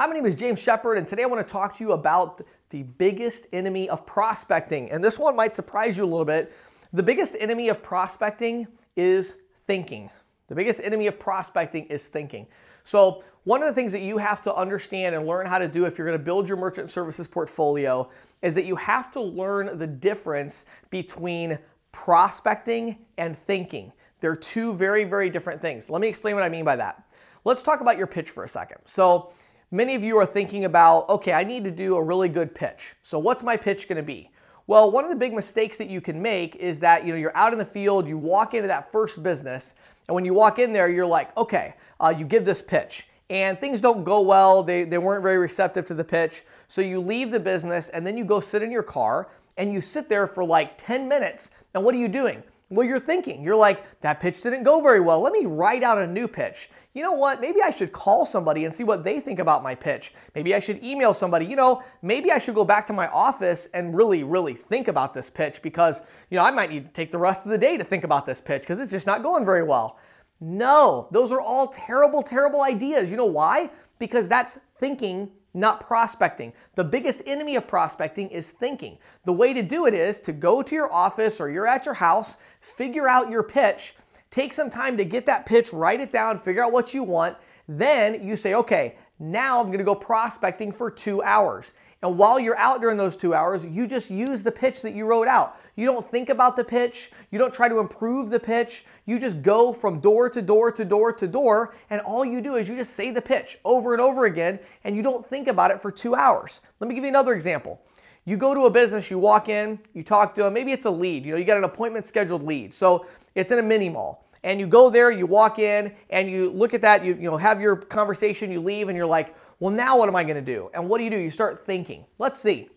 Hi, my name is James Shepherd, and today I want to talk to you about the biggest enemy of prospecting. And this one might surprise you a little bit. The biggest enemy of prospecting is thinking. The biggest enemy of prospecting is thinking. So, one of the things that you have to understand and learn how to do if you're going to build your merchant services portfolio is that you have to learn the difference between prospecting and thinking. They're two very, very different things. Let me explain what I mean by that. Let's talk about your pitch for a second. So, Many of you are thinking about, okay, I need to do a really good pitch. So what's my pitch to be? Well, one of the big mistakes that you can make is that you know you're out in the field, you walk into that first business, and when you walk in there, you're like, okay, uh, you give this pitch, and things don't go well. They they weren't very receptive to the pitch, so you leave the business, and then you go sit in your car, and you sit there for like 10 minutes. And what are you doing? Well, you're thinking, you're like, that pitch didn't go very well. Let me write out a new pitch. You know what? Maybe I should call somebody and see what they think about my pitch. Maybe I should email somebody. You know, maybe I should go back to my office and really, really think about this pitch because, you know, I might need to take the rest of the day to think about this pitch because it's just not going very well. No, those are all terrible, terrible ideas. You know why? Because that's thinking not prospecting. The biggest enemy of prospecting is thinking. The way to do it is to go to your office or you're at your house, figure out your pitch, take some time to get that pitch, write it down, figure out what you want. Then you say, okay, now I'm gonna go prospecting for two hours. And while you're out during those two hours, you just use the pitch that you wrote out. You don't think about the pitch. You don't try to improve the pitch. You just go from door to door to door to door. And all you do is you just say the pitch over and over again, and you don't think about it for two hours. Let me give you another example. You go to a business, you walk in, you talk to them, maybe it's a lead. You know, you got an appointment scheduled lead. So it's in a mini mall and you go there, you walk in, and you look at that, you, you know, have your conversation, you leave, and you're like, well, now what am I gonna do? And what do you do? You start thinking. Let's see.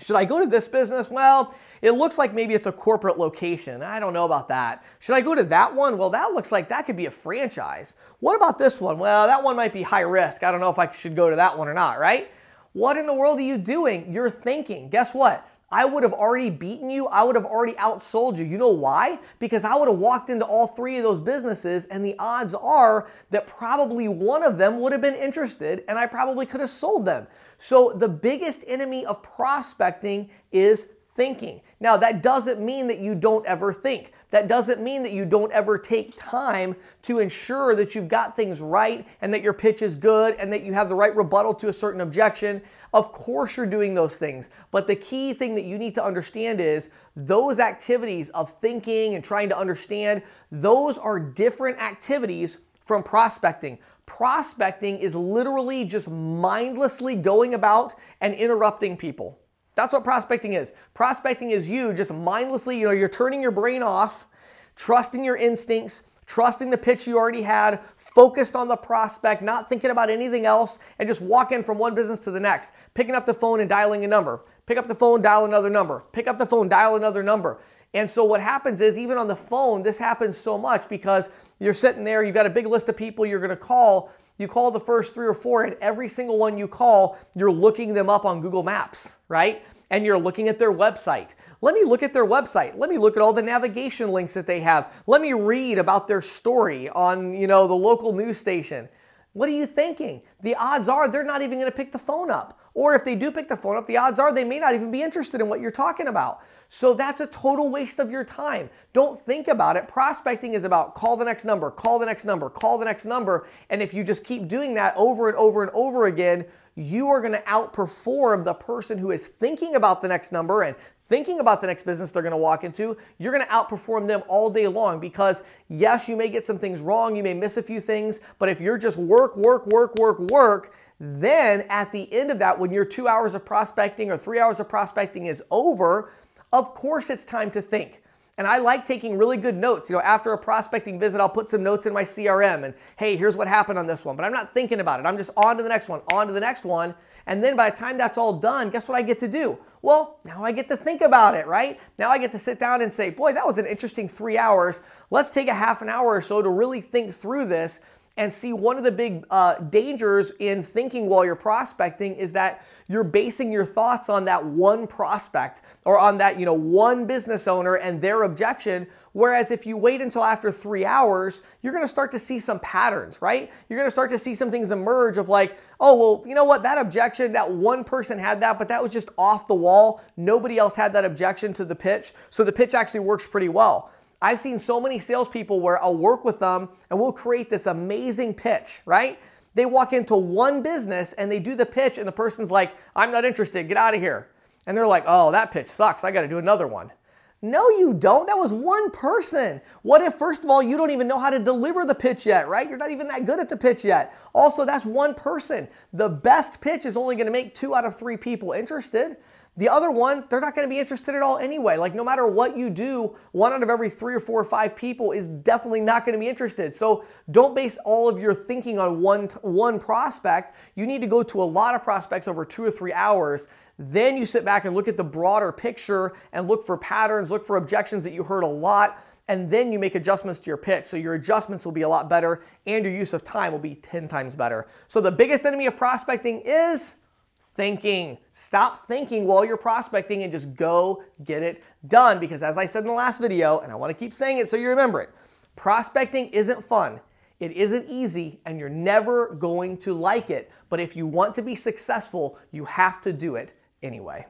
Should I go to this business? Well, it looks like maybe it's a corporate location. I don't know about that. Should I go to that one? Well, that looks like that could be a franchise. What about this one? Well, that one might be high risk. I don't know if I should go to that one or not, right? What in the world are you doing? You're thinking. Guess what? I would have already beaten you. I would have already outsold you. You know why? Because I would have walked into all three of those businesses, and the odds are that probably one of them would have been interested, and I probably could have sold them. So, the biggest enemy of prospecting is thinking. Now, that doesn't mean that you don't ever think. That doesn't mean that you don't ever take time to ensure that you've got things right and that your pitch is good and that you have the right rebuttal to a certain objection. Of course, you're doing those things. But the key thing that you need to understand is those activities of thinking and trying to understand, those are different activities from prospecting. Prospecting is literally just mindlessly going about and interrupting people. That's what prospecting is. Prospecting is you just mindlessly, you know, you're turning your brain off, trusting your instincts, trusting the pitch you already had, focused on the prospect, not thinking about anything else, and just walking from one business to the next, picking up the phone and dialing a number. Pick up the phone, dial another number. Pick up the phone, dial another number. And so what happens is even on the phone, this happens so much because you're sitting there, you've got a big list of people you're going to call, you call the first three or four, and every single one you call, you're looking them up on Google Maps, right? And you're looking at their website. Let me look at their website. Let me look at all the navigation links that they have. Let me read about their story on, you know, the local news station. What are you thinking? The odds are they're not even going to pick the phone up. Or if they do pick the phone up, the odds are they may not even be interested in what you're talking about. So that's a total waste of your time. Don't think about it. Prospecting is about call the next number, call the next number, call the next number. And if you just keep doing that over and over and over again, you are going to outperform the person who is thinking about the next number and thinking about the next business they're going to walk into. You're going to outperform them all day long because, yes, you may get some things wrong, you may miss a few things, but if you're just work, work, work, work, work, then at the end of that, when your two hours of prospecting or three hours of prospecting is over, of course it's time to think. And I like taking really good notes. You know, after a prospecting visit, I'll put some notes in my CRM and, hey, here's what happened on this one. But I'm not thinking about it. I'm just on to the next one, on to the next one. And then by the time that's all done, guess what I get to do? Well, now I get to think about it, right? Now I get to sit down and say, boy, that was an interesting three hours. Let's take a half an hour or so to really think through this And see, one of the big uh, dangers in thinking while you're prospecting is that you're basing your thoughts on that one prospect or on that, you know, one business owner and their objection. Whereas if you wait until after three hours, you're going to start to see some patterns, right? You're going to start to see some things emerge of like, oh, well, you know what? That objection, that one person had that, but that was just off the wall. Nobody else had that objection to the pitch. So the pitch actually works pretty well. I've seen so many salespeople where I'll work with them and we'll create this amazing pitch, right? They walk into one business and they do the pitch, and the person's like, I'm not interested, get out of here. And they're like, oh, that pitch sucks, I gotta do another one. No, you don't. That was one person. What if, first of all, you don't even know how to deliver the pitch yet, right? You're not even that good at the pitch yet. Also, that's one person. The best pitch is only gonna make two out of three people interested. The other one, they're not going to be interested at all anyway. Like, no matter what you do, one out of every three or four or five people is definitely not going to be interested. So, don't base all of your thinking on one, one prospect. You need to go to a lot of prospects over two or three hours. Then you sit back and look at the broader picture and look for patterns, look for objections that you heard a lot and then you make adjustments to your pitch. So your adjustments will be a lot better and your use of time will be 10 times better. So the biggest enemy of prospecting is thinking. Stop thinking while you're prospecting and just go get it done. Because as I said in the last video, and I want to keep saying it so you remember it, prospecting isn't fun. It isn't easy and you're never going to like it. But if you want to be successful, you have to do it anyway.